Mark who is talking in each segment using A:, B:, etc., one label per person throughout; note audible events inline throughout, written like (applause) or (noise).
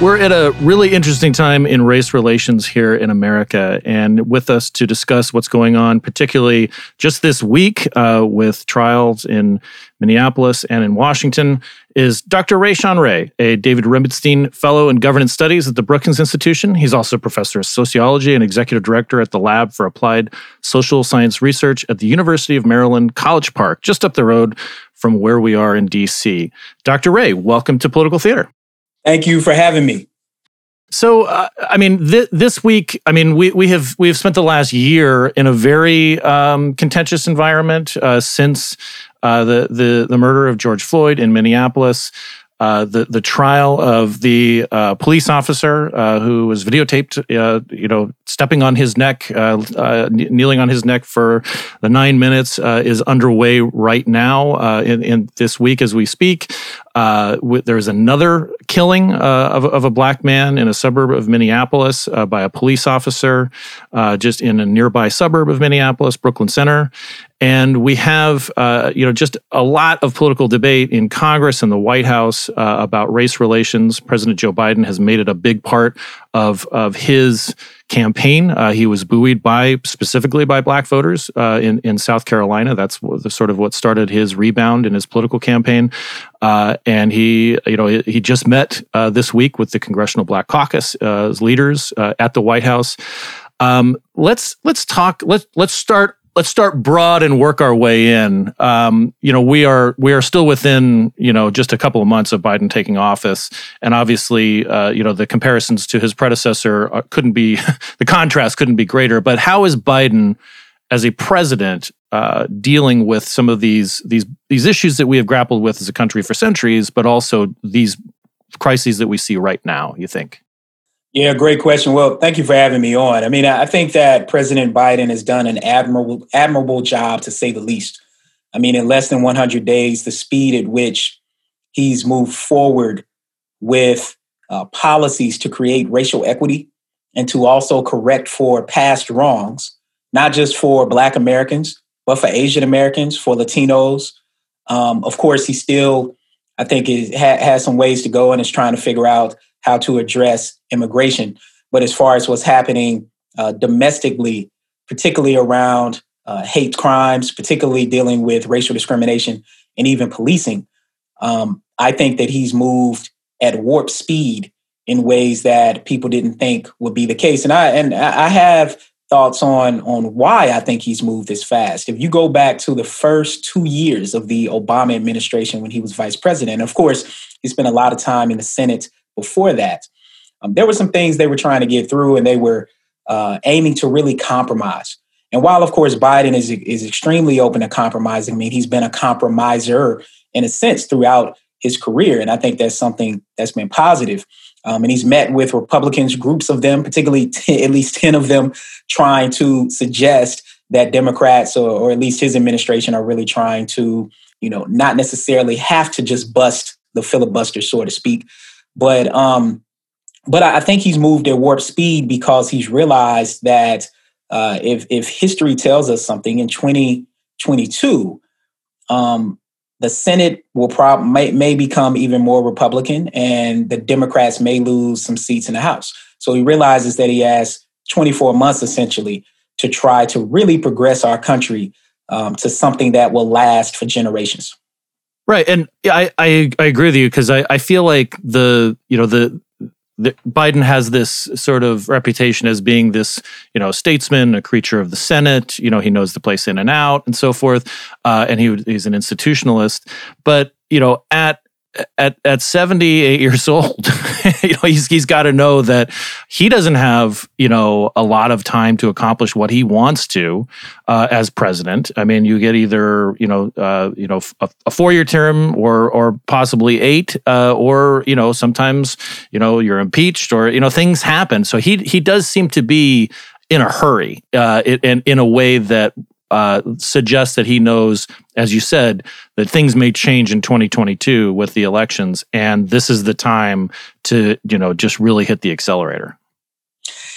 A: We're at a really interesting time in race relations here in America. And with us to discuss what's going on, particularly just this week uh, with trials in Minneapolis and in Washington, is Dr. Rashawn Ray, a David Rubenstein Fellow in Governance Studies at the Brookings Institution. He's also professor of sociology and executive director at the Lab for Applied Social Science Research at the University of Maryland, College Park, just up the road from where we are in DC. Dr. Ray, welcome to Political Theater.
B: Thank you for having me.
A: So, uh, I mean, th- this week, I mean, we we have we have spent the last year in a very um, contentious environment uh, since uh, the the the murder of George Floyd in Minneapolis. Uh, the the trial of the uh, police officer uh, who was videotaped, you know, stepping on his neck, kneeling on his neck for the nine minutes, is underway right now in, in, this week as we speak. There's another killing of, of, a black man in a suburb of Minneapolis by a police officer, just in a nearby suburb of Minneapolis, Brooklyn Center, and we have, uh, you know, just a lot of political debate in Congress and the White House uh, about race relations. President Joe Biden has made it a big part of of his campaign. Uh, he was buoyed by specifically by black voters uh, in in South Carolina. That's the, sort of what started his rebound in his political campaign. Uh, and he, you know, he, just met uh, this week with the Congressional Black Caucus leaders at the White House. Um, let's let's talk. Let's let's start let's start broad and work our way in. Um, you know, we are we are still within you know just a couple of months of Biden taking office, and obviously, uh, you know, the comparisons to his predecessor uh, couldn't be (laughs) the contrast couldn't be greater. But how is Biden, as a president, uh, dealing with some of these these these issues that we have grappled with as a country for centuries, but also these crises that we see right now? You think?
B: Yeah, great question. Well, thank you for having me on. I mean, I think that President Biden has done an admirable, admirable job, to say the least. I mean, in less than 100 days, the speed at which he's moved forward with uh, policies to create racial equity and to also correct for past wrongs, not just for Black Americans, but for Asian Americans, for Latinos. Um, of course, he still, I think, is, ha- has some ways to go and is trying to figure out how to address immigration. But as far as what's happening uh, domestically, particularly around uh, hate crimes, particularly dealing with racial discrimination and even policing, um, I think that he's moved at warp speed in ways that people didn't think would be the case. And I and I have thoughts on on why I think he's moved this fast. If you go back to the first two years of the Obama administration when he was vice president, of course, he spent a lot of time in the Senate before that, um, there were some things they were trying to get through and they were uh, aiming to really compromise. And while, of course, Biden is, is extremely open to compromising, I mean, he's been a compromiser in a sense throughout his career. And I think that's something that's been positive. Um, and he's met with Republicans, groups of them, particularly (laughs) t- at least 10 of them, trying to suggest that Democrats or, or at least his administration are really trying to, you know, not necessarily have to just bust the filibuster, so to speak, but um, but I think he's moved at warp speed because he's realized that uh, if if history tells us something in 2022, um, the Senate will prob may, may become even more Republican, and the Democrats may lose some seats in the House. So he realizes that he has 24 months essentially to try to really progress our country um, to something that will last for generations.
A: Right, and I I, I agree with you because I, I feel like the you know the, the, Biden has this sort of reputation as being this you know statesman, a creature of the Senate. You know he knows the place in and out and so forth, uh, and he he's an institutionalist. But you know at at at 78 years old, (laughs) you know, he's he's got to know that he doesn't have you know a lot of time to accomplish what he wants to uh, as president. I mean, you get either you know uh, you know a, a four year term or or possibly eight, uh, or you know sometimes you know you're impeached or you know things happen. So he he does seem to be in a hurry, uh, in in a way that uh, suggests that he knows, as you said, that things may change in 2022 with the elections, and this is the time to you know just really hit the accelerator.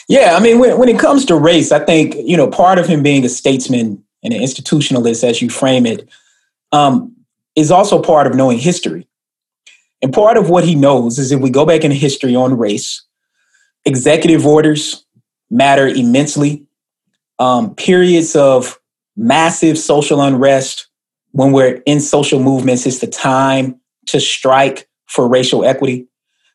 B: Yeah, I mean, when, when it comes to race, I think you know part of him being a statesman and an institutionalist, as you frame it, um, is also part of knowing history. And part of what he knows is if we go back in history on race, executive orders matter immensely. Um, periods of massive social unrest, when we're in social movements, it's the time to strike for racial equity.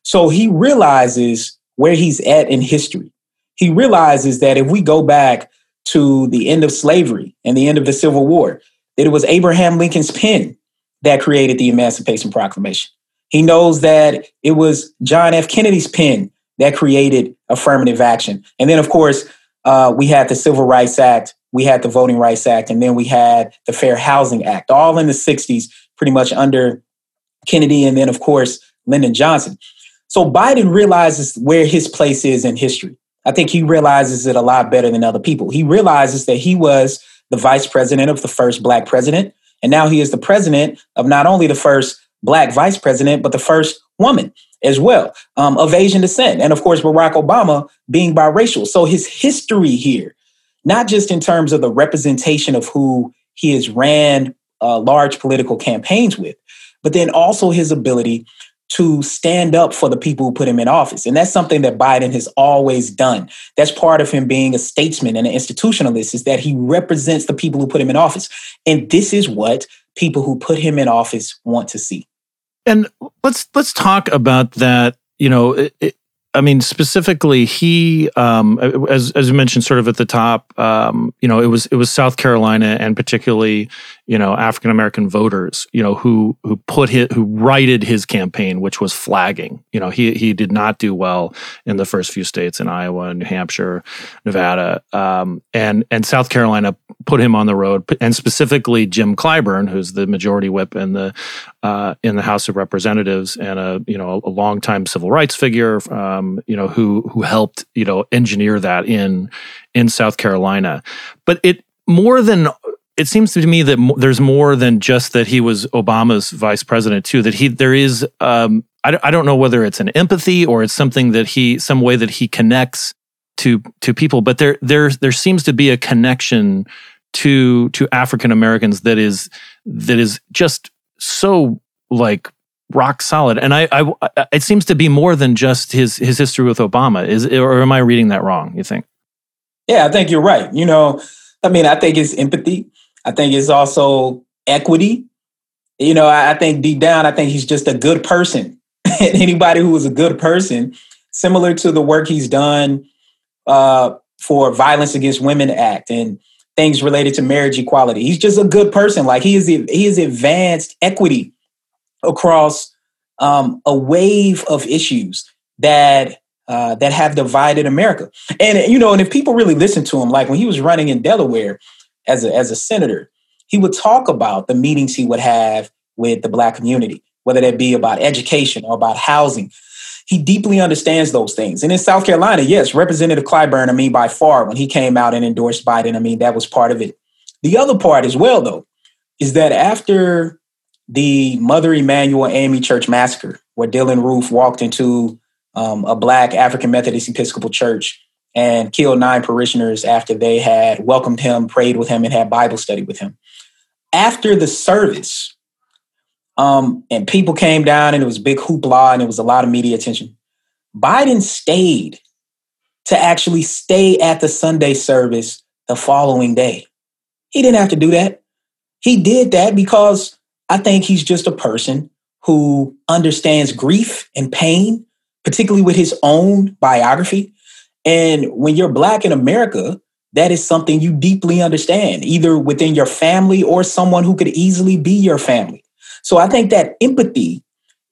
B: So he realizes where he's at in history. He realizes that if we go back to the end of slavery and the end of the Civil War, that it was Abraham Lincoln's pen that created the Emancipation Proclamation. He knows that it was John F. Kennedy's pen that created affirmative action. And then, of course, uh, we had the Civil Rights Act we had the Voting Rights Act, and then we had the Fair Housing Act, all in the 60s, pretty much under Kennedy, and then, of course, Lyndon Johnson. So Biden realizes where his place is in history. I think he realizes it a lot better than other people. He realizes that he was the vice president of the first black president, and now he is the president of not only the first black vice president, but the first woman as well um, of Asian descent. And of course, Barack Obama being biracial. So his history here not just in terms of the representation of who he has ran uh, large political campaigns with, but then also his ability to stand up for the people who put him in office. And that's something that Biden has always done. That's part of him being a statesman and an institutionalist is that he represents the people who put him in office. And this is what people who put him in office want to see.
A: And let's let's talk about that, you know, it, I mean, specifically, he, um, as as you mentioned, sort of at the top, um, you know, it was it was South Carolina and particularly you know African American voters you know who who put his, who righted his campaign which was flagging. You know he he did not do well in the first few states in Iowa New Hampshire Nevada. Um, and and South Carolina put him on the road and specifically Jim Clyburn who's the majority whip in the uh, in the House of Representatives and a you know a longtime civil rights figure um, you know who who helped you know engineer that in in South Carolina. But it more than it seems to me that there's more than just that he was Obama's vice president too. That he there is um, I, I don't know whether it's an empathy or it's something that he some way that he connects to to people, but there there there seems to be a connection to to African Americans that is that is just so like rock solid. And I, I it seems to be more than just his his history with Obama. Is or am I reading that wrong? You think?
B: Yeah, I think you're right. You know, I mean, I think it's empathy. I think it's also equity. You know, I, I think deep down, I think he's just a good person. (laughs) and anybody who is a good person, similar to the work he's done uh, for Violence Against Women Act and things related to marriage equality, he's just a good person. Like he is, he is advanced equity across um, a wave of issues that uh, that have divided America. And you know, and if people really listen to him, like when he was running in Delaware, as a, as a senator, he would talk about the meetings he would have with the Black community, whether that be about education or about housing. He deeply understands those things. And in South Carolina, yes, Representative Clyburn, I mean, by far, when he came out and endorsed Biden, I mean, that was part of it. The other part as well, though, is that after the Mother Emanuel AME Church massacre, where Dylann Roof walked into um, a Black African Methodist Episcopal church and killed nine parishioners after they had welcomed him, prayed with him, and had Bible study with him. After the service, um, and people came down, and it was big hoopla, and it was a lot of media attention. Biden stayed to actually stay at the Sunday service the following day. He didn't have to do that. He did that because I think he's just a person who understands grief and pain, particularly with his own biography. And when you're Black in America, that is something you deeply understand, either within your family or someone who could easily be your family. So I think that empathy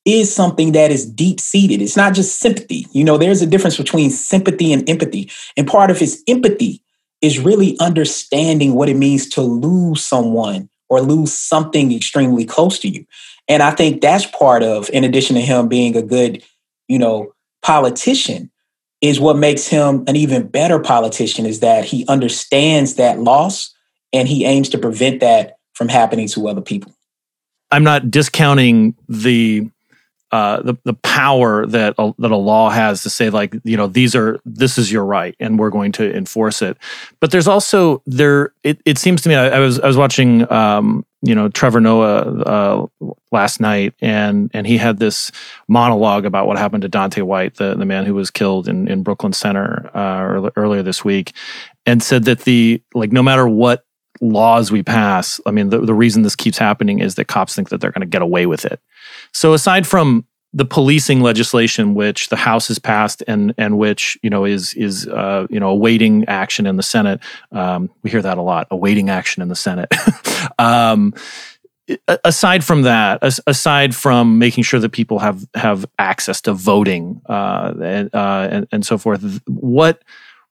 B: is something that is deep seated. It's not just sympathy. You know, there's a difference between sympathy and empathy. And part of his empathy is really understanding what it means to lose someone or lose something extremely close to you. And I think that's part of, in addition to him being a good, you know, politician, is what makes him an even better politician is that he understands that loss and he aims to prevent that from happening to other people.
A: I'm not discounting the uh, the the power that a, that a law has to say like you know these are this is your right and we're going to enforce it, but there's also there it, it seems to me I, I was I was watching um, you know Trevor Noah uh, last night and and he had this monologue about what happened to Daunte Wright, the the man who was killed in in Brooklyn Center uh, earlier this week and said that the like no matter what laws we pass, I mean, the, the reason this keeps happening is that cops think that they're going to get away with it. So aside from the policing legislation, which the House has passed and and which you know is is uh, you know awaiting action in the Senate, um, we hear that a lot, awaiting action in the Senate. (laughs) um, aside from that, aside from making sure that people have have access to voting uh, and, uh, and, and so forth, what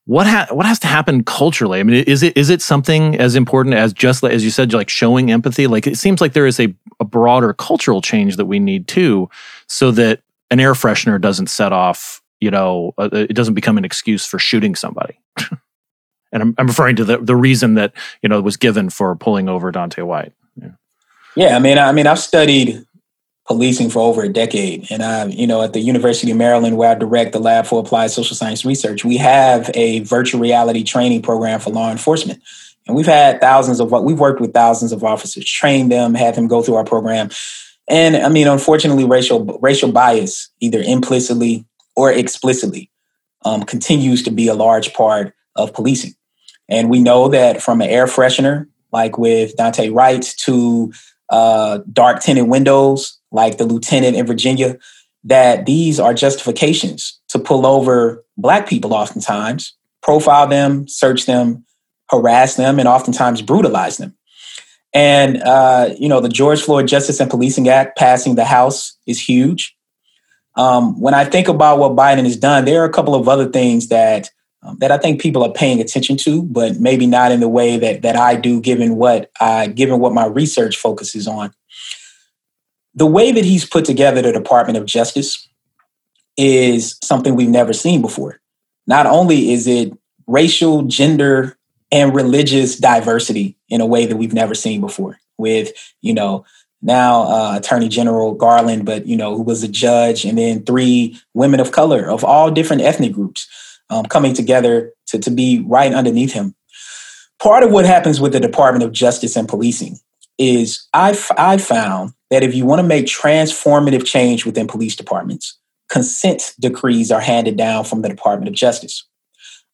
A: what ha- what has to happen culturally? I mean, is it is it something as important as just as you said, like showing empathy? Like it seems like there is a, a broader cultural change that we need too, so that an air freshener doesn't set off. You know, uh, it doesn't become an excuse for shooting somebody. (laughs) and I'm, I'm referring to the the reason that you know was given for pulling over Daunte Wright.
B: Yeah. yeah, I mean, I mean, I've studied policing for over a decade. And I, you know, at the University of Maryland, where I direct the Lab for Applied Social Science Research, we have a virtual reality training program for law enforcement. And we've had thousands of what we've worked with thousands of officers, trained them, had them go through our program. And I mean, unfortunately, racial racial bias, either implicitly or explicitly, um, continues to be a large part of policing. And we know that from an air freshener, like with Daunte Wright, to uh, dark tinted windows, like the lieutenant in Virginia, that these are justifications to pull over Black people oftentimes, profile them, search them, harass them, and oftentimes brutalize them. And, uh, you know, the George Floyd Justice and Policing Act passing the House is huge. Um, when I think about what Biden has done, there are a couple of other things that um, that I think people are paying attention to, but maybe not in the way that that I do, given what I given what my research focuses on the way that he's put together the Department of Justice is something we've never seen before. Not only is it racial, gender, and religious diversity in a way that we've never seen before, with, you know, now uh, Attorney General Garland, but, you know, who was a judge, and then three women of color of all different ethnic groups um, coming together to, to be right underneath him. Part of what happens with the Department of Justice and Policing is I've, I found that if you want to make transformative change within police departments, consent decrees are handed down from the Department of Justice.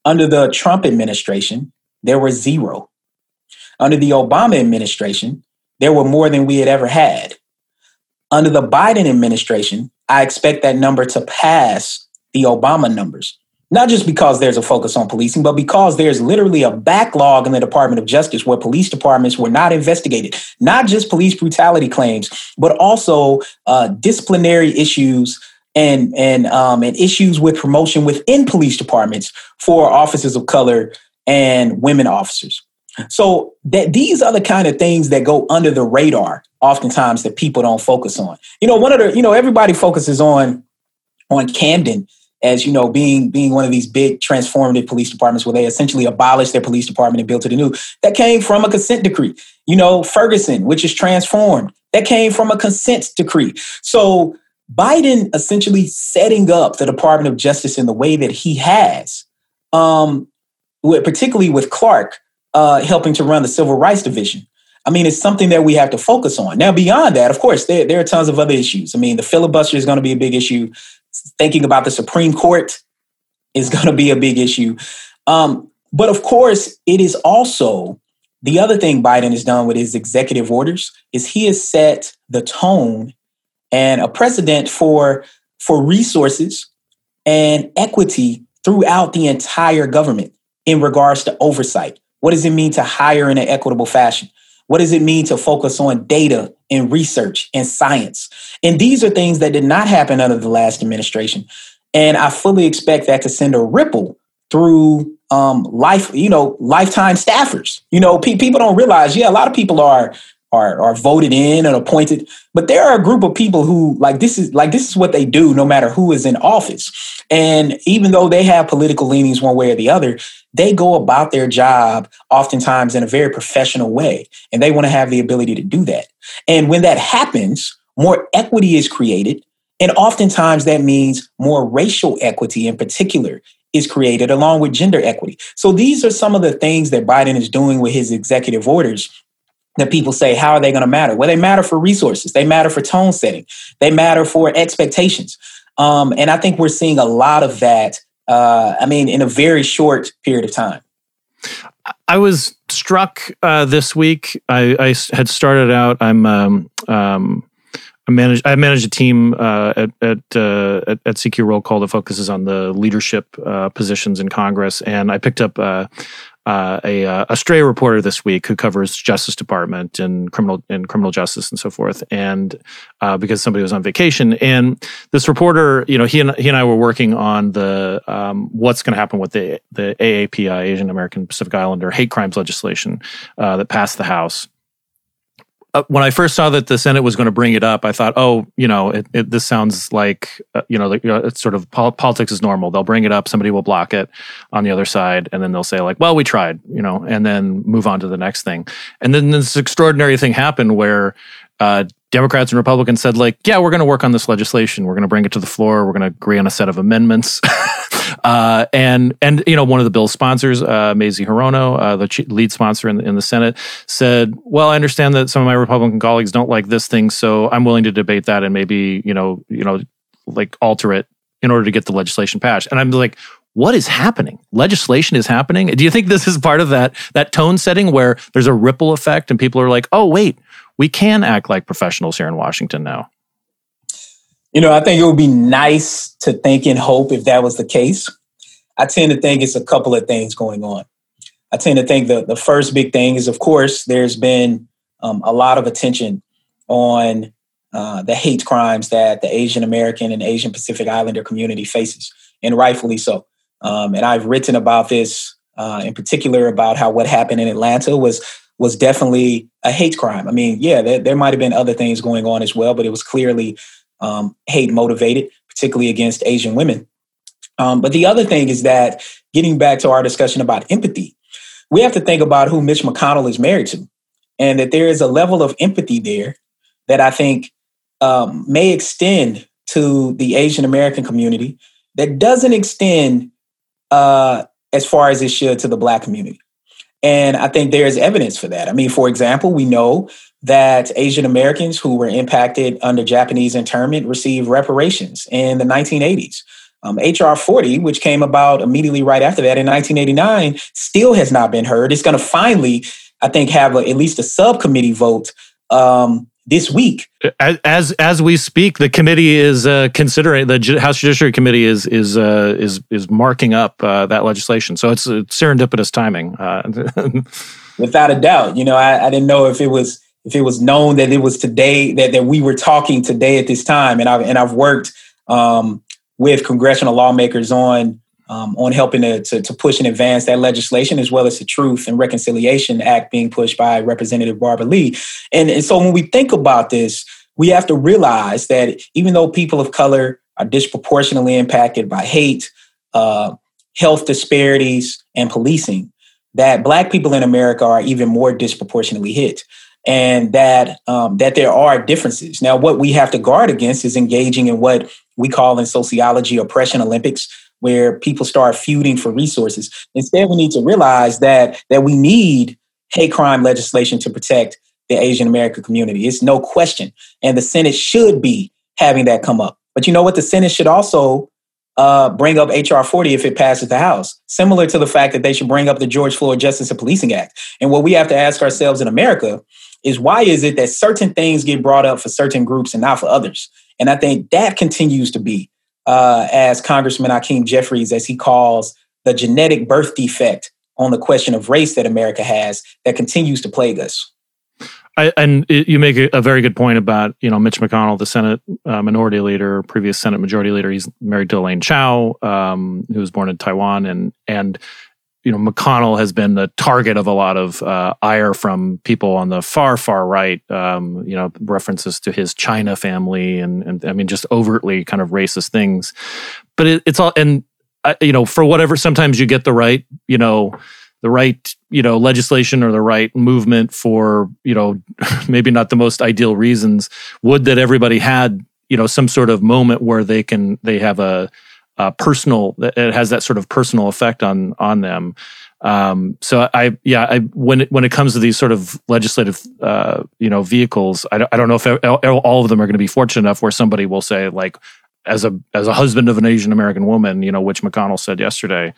B: Under the Trump administration, there were zero. Under the Obama administration, there were more than we had ever had. Under the Biden administration, I expect that number to pass the Obama numbers not just because there's a focus on policing, but because there's literally a backlog in the Department of Justice where police departments were not investigated, not just police brutality claims, but also uh, disciplinary issues and and um, and issues with promotion within police departments for officers of color and women officers. So that these are the kind of things that go under the radar oftentimes that people don't focus on. You know, one of the you know everybody focuses on on Camden as you know being being one of these big transformative police departments where they essentially abolished their police department and built it anew that came from a consent decree you know ferguson which is transformed that came from a consent decree so biden essentially setting up the department of justice in the way that he has um, particularly with Clarke uh, helping to run the civil rights division I mean, it's something that we have to focus on. Now, beyond that, of course, there, there are tons of other issues. I mean, the filibuster is going to be a big issue thinking about the Supreme Court is (laughs) going to be a big issue. Um, but of course, it is also the other thing Biden has done with his executive orders is he has set the tone and a precedent for for resources and equity throughout the entire government in regards to oversight. What does it mean to hire in an equitable fashion? What does it mean to focus on data and research and science? And these are things that did not happen under the last administration. And I fully expect that to send a ripple through um, life, you know, lifetime staffers. You know, pe- people don't realize, yeah, a lot of people are are are voted in and appointed, but there are a group of people who like this is like this is what they do no matter who is in office. And even though they have political leanings one way or the other, they go about their job oftentimes in a very professional way, and they want to have the ability to do that. And when that happens, more equity is created, and oftentimes that means more racial equity in particular is created along with gender equity. So these are some of the things that Biden is doing with his executive orders that people say, how are they going to matter? Well, they matter for resources, they matter for tone setting, they matter for expectations. Um, and I think we're seeing a lot of that, uh, I mean, in a very short period of time.
A: I was struck uh, this week. I, I, had started out, I'm um, um, I manage I manage a team uh, at at, uh, at, at CQ Roll Call that focuses on the leadership uh, positions in Congress, and I picked up uh, uh, a uh, a stray reporter this week who covers Justice Department and criminal and criminal justice and so forth, and because somebody was on vacation, and this reporter, you know, he and he and I were working on the um, what's going to happen with the the AAPI Asian American Pacific Islander hate crimes legislation that passed the House uh, when I first saw that the Senate was going to bring it up, I thought, oh, you know, it, it, this sounds like, uh, you know, it's sort of pol- politics is normal. They'll bring it up, somebody will block it on the other side, and then they'll say like, well, we tried, you know, and then move on to the next thing. And then this extraordinary thing happened where uh, Democrats and Republicans said like, yeah, we're going to work on this legislation. We're going to bring it to the floor. We're going to agree on a set of amendments. (laughs) uh, and and you know one of the bill's sponsors, uh, Mazie Hirono, uh, the lead sponsor in the, in the Senate, said, "Well, I understand that some of my Republican colleagues don't like this thing, so I'm willing to debate that and maybe you know you know like alter it in order to get the legislation passed." And I'm like, what is happening? Legislation is happening. Do you think this is part of that that tone setting where there's a ripple effect and people are like, "Oh, wait, we can act like professionals here in Washington now."
B: You know, I think it would be nice to think and hope if that was the case. I tend to think it's a couple of things going on. I tend to think the, the first big thing is, of course, there's been um, a lot of attention on uh, the hate crimes that the Asian American and Asian Pacific Islander community faces, and rightfully so. Um, and I've written about this uh, in particular about how what happened in Atlanta was was definitely a hate crime. I mean, yeah, there, there might have been other things going on as well, but it was clearly um, hate motivated, particularly against Asian women. Um, but the other thing is that getting back to our discussion about empathy, we have to think about who Mitch McConnell is married to, and that there is a level of empathy there that I think um, may extend to the Asian American community that doesn't extend uh, as far as it should to the Black community. And I think there's evidence for that. I mean, for example, we know that Asian Americans who were impacted under Japanese internment received reparations in the 1980s. Um, HR 40, which came about immediately right after that in 1989, still has not been heard. It's going to finally, I think, have a, at least a subcommittee vote um, this week.
A: As as we speak, the committee is uh, considering the House Judiciary Committee is is uh, is is marking up uh, that legislation. So it's, serendipitous timing, uh, (laughs)
B: without a doubt. You know, I, I didn't know if it was if it was known that it was today that, that we were talking today at this time and I've and I've worked um, with congressional lawmakers on um, on helping to, to, to, push and advance that legislation as well as the Truth and Reconciliation Act being pushed by Representative Barbara Lee. And, and so when we think about this, we have to realize that even though people of color are disproportionately impacted by hate, uh, health disparities, and policing, that Black people in America are even more disproportionately hit and that um, that there are differences. Now, what we have to guard against is engaging in what we call in sociology oppression Olympics, where people start feuding for resources. Instead, we need to realize that that we need hate crime legislation to protect the Asian American community. It's no question, and the Senate should be having that come up. But you know what? The Senate should also uh, bring up HR 40 if it passes the House, similar to the fact that they should bring up the George Floyd Justice and Policing Act. And what we have to ask ourselves in America is why is it that certain things get brought up for certain groups and not for others? And I think that continues to be, uh, as Congressman Hakeem Jeffries, as he calls the genetic birth defect on the question of race that America has that continues to plague us.
A: I, and it, you make a, a, very good point about you know Mitch McConnell, the Senate uh, Minority Leader, previous Senate Majority Leader. He's married to Elaine Chao, um, who was born in Taiwan, and and you know McConnell has been the target of a lot of uh, ire from people on the far far right. Um, you know references to his China family and and I mean just overtly kind of racist things. But it, it's all and uh, you know for whatever sometimes you get the right you know the right you know legislation or the right movement for you know (laughs) maybe not the most ideal reasons would that everybody had you know some sort of moment where they can they have a, a personal it has that sort of personal effect on on them um, so I, yeah, I, when it, when it comes to these sort of legislative, uh, you know, vehicles, I don't, I don't know if all of them are going to be fortunate enough where somebody will say like, as a as a husband of an Asian American woman, you know, which McConnell said yesterday.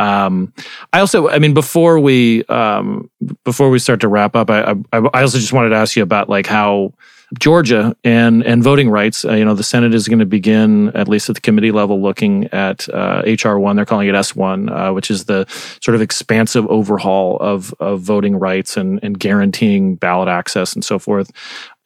A: Um, I also, I mean, before we um, before we start to wrap up, I, I, I also just wanted to ask you about like how Georgia and and voting rights. Uh, you know, the Senate is going to begin at least at the committee level looking at uh, HR one. They're calling it S one, uh, which is the sort of expansive overhaul of of voting rights and and guaranteeing ballot access and so forth.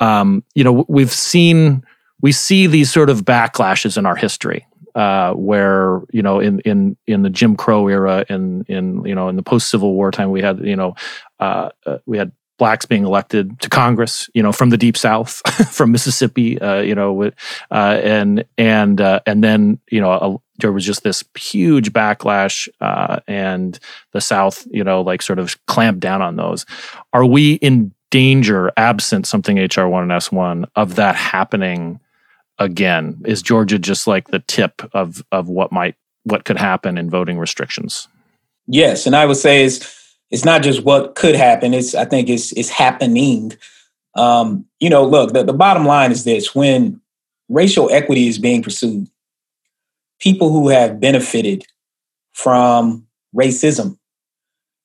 A: Um, you know, we've seen we see these sort of backlashes in our history. Uh, where you know in in in the Jim Crow era and in, in you know in the post Civil War time we had you know uh, uh, we had blacks being elected to Congress, you know, from the deep South, (laughs) from Mississippi, uh, you know, uh, and and uh, and then you know a, there was just this huge backlash, uh, and the South, you know, like sort of clamped down on those. Are we in danger, absent something HR one and S one, of that happening again? Is Georgia just like the tip of of what might what could happen in voting restrictions?
B: Yes, and I would say is it's not just what could happen. It's I think it's it's happening. Um, you know, look, the, the bottom line is this: when racial equity is being pursued, people who have benefited from racism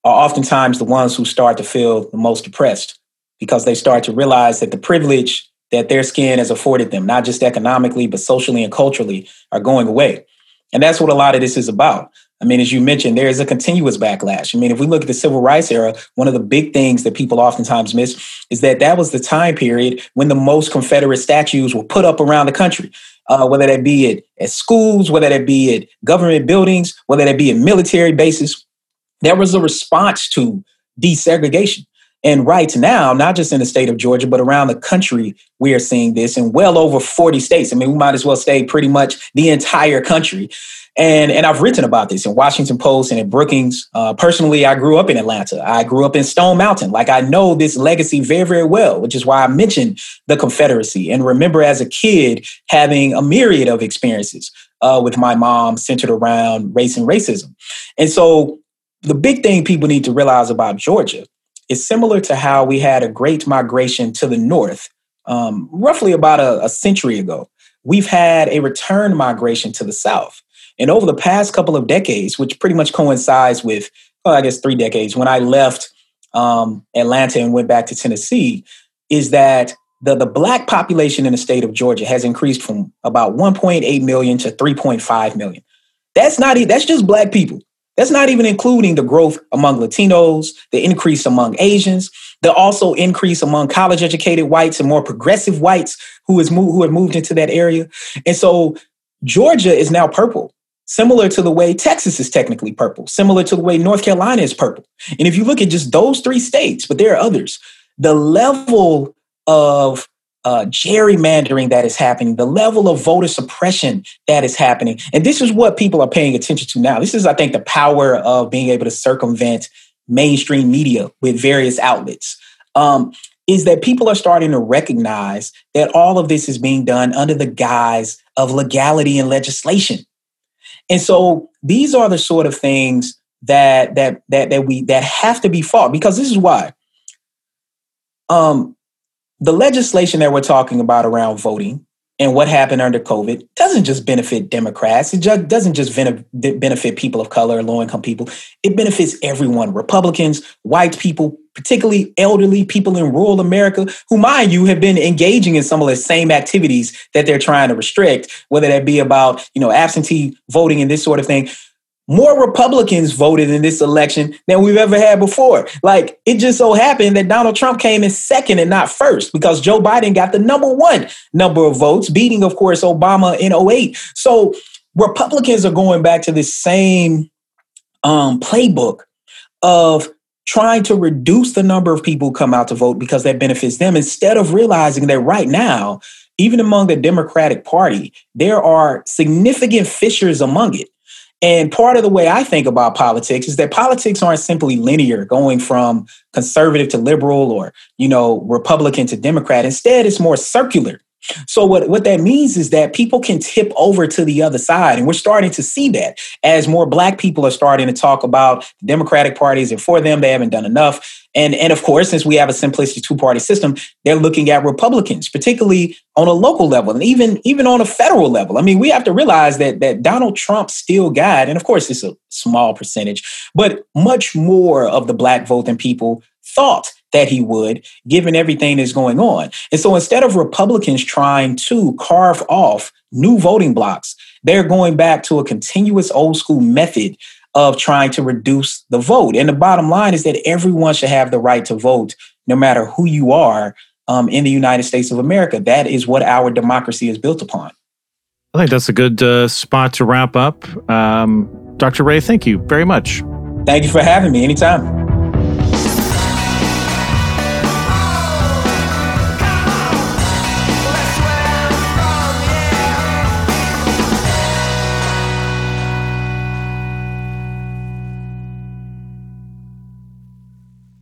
B: are oftentimes the ones who start to feel the most depressed because they start to realize that the privilege that their skin has afforded them, not just economically, but socially and culturally, are going away. And that's what a lot of this is about. I mean, as you mentioned, there is a continuous backlash. I mean, if we look at the civil rights era, one of the big things that people oftentimes miss is that that was the time period when the most Confederate statues were put up around the country, uh, whether that be at, at schools, whether that be at government buildings, whether that be at military bases. There was a response to desegregation. And right now, not just in the state of Georgia, but around the country, we are seeing this in well over 40 states. I mean, we might as well say pretty much the entire country. And, and I've written about this in Washington Post and in Brookings. Uh, personally, I grew up in Atlanta. I grew up in Stone Mountain. Like I know this legacy very, very well, which is why I mentioned the Confederacy. And remember as a kid having a myriad of experiences uh, with my mom centered around race and racism. And so the big thing people need to realize about Georgia is similar to how we had a great migration to the north um, roughly about a, a century ago. We've had a return migration to the south. And over the past couple of decades, which pretty much coincides with, well, I guess three decades, when I left um, Atlanta and went back to Tennessee, is that the, the black population in the state of Georgia has increased from about 1.8 million to 3.5 million. That's not it, that's just black people. That's not even including the growth among Latinos, the increase among Asians, the also increase among college educated whites and more progressive whites who has moved, who have moved into that area. And so Georgia is now purple, similar to the way Texas is technically purple, similar to the way North Carolina is purple. And if you look at just those three states, but there are others, the level of uh, gerrymandering that is happening, the level of voter suppression that is happening. And this is what people are paying attention to now. This is, I think, the power of being able to circumvent mainstream media with various outlets. Um, is that people are starting to recognize that all of this is being done under the guise of legality and legislation. And so these are the sort of things that that that that we that have to be fought because this is why. Um, the legislation that we're talking about around voting and what happened under COVID doesn't just benefit Democrats. It just doesn't just benefit people of color, low income people. It benefits everyone Republicans, white people, particularly elderly people in rural America, who, mind you, have been engaging in some of the same activities that they're trying to restrict, whether that be about you know absentee voting and this sort of thing. More Republicans voted in this election than we've ever had before. Like it just so happened that Donald Trump came in second and not first because Joe Biden got the number one number of votes, beating, of course, Obama in 08. So Republicans are going back to this same um, playbook of trying to reduce the number of people who come out to vote because that benefits them instead of realizing that right now, even among the Democratic Party, there are significant fissures among it. And part of the way I think about politics is that politics aren't simply linear, going from conservative to liberal or, you know, Republican to Democrat. Instead, it's more circular. So what, what that means is that people can tip over to the other side. And we're starting to see that as more black people are starting to talk about Democratic parties and for them, they haven't done enough. And, and of course, since we have a simplistic two-party system, they're looking at Republicans, particularly on a local level and even, even on a federal level. I mean, we have to realize that, that Donald Trump still got, and of course, it's a small percentage, but much more of the black vote than people thought that he would, given everything that's going on. And so instead of Republicans trying to carve off new voting blocks, they're going back to a continuous old school method of trying to reduce the vote. And the bottom line is that everyone should have the right to vote, no matter who you are um, in the United States of America. That is what our democracy is built upon.
A: I think that's a good uh, spot to wrap up. Um, Dr. Ray, thank you very much.
B: Thank you for having me anytime.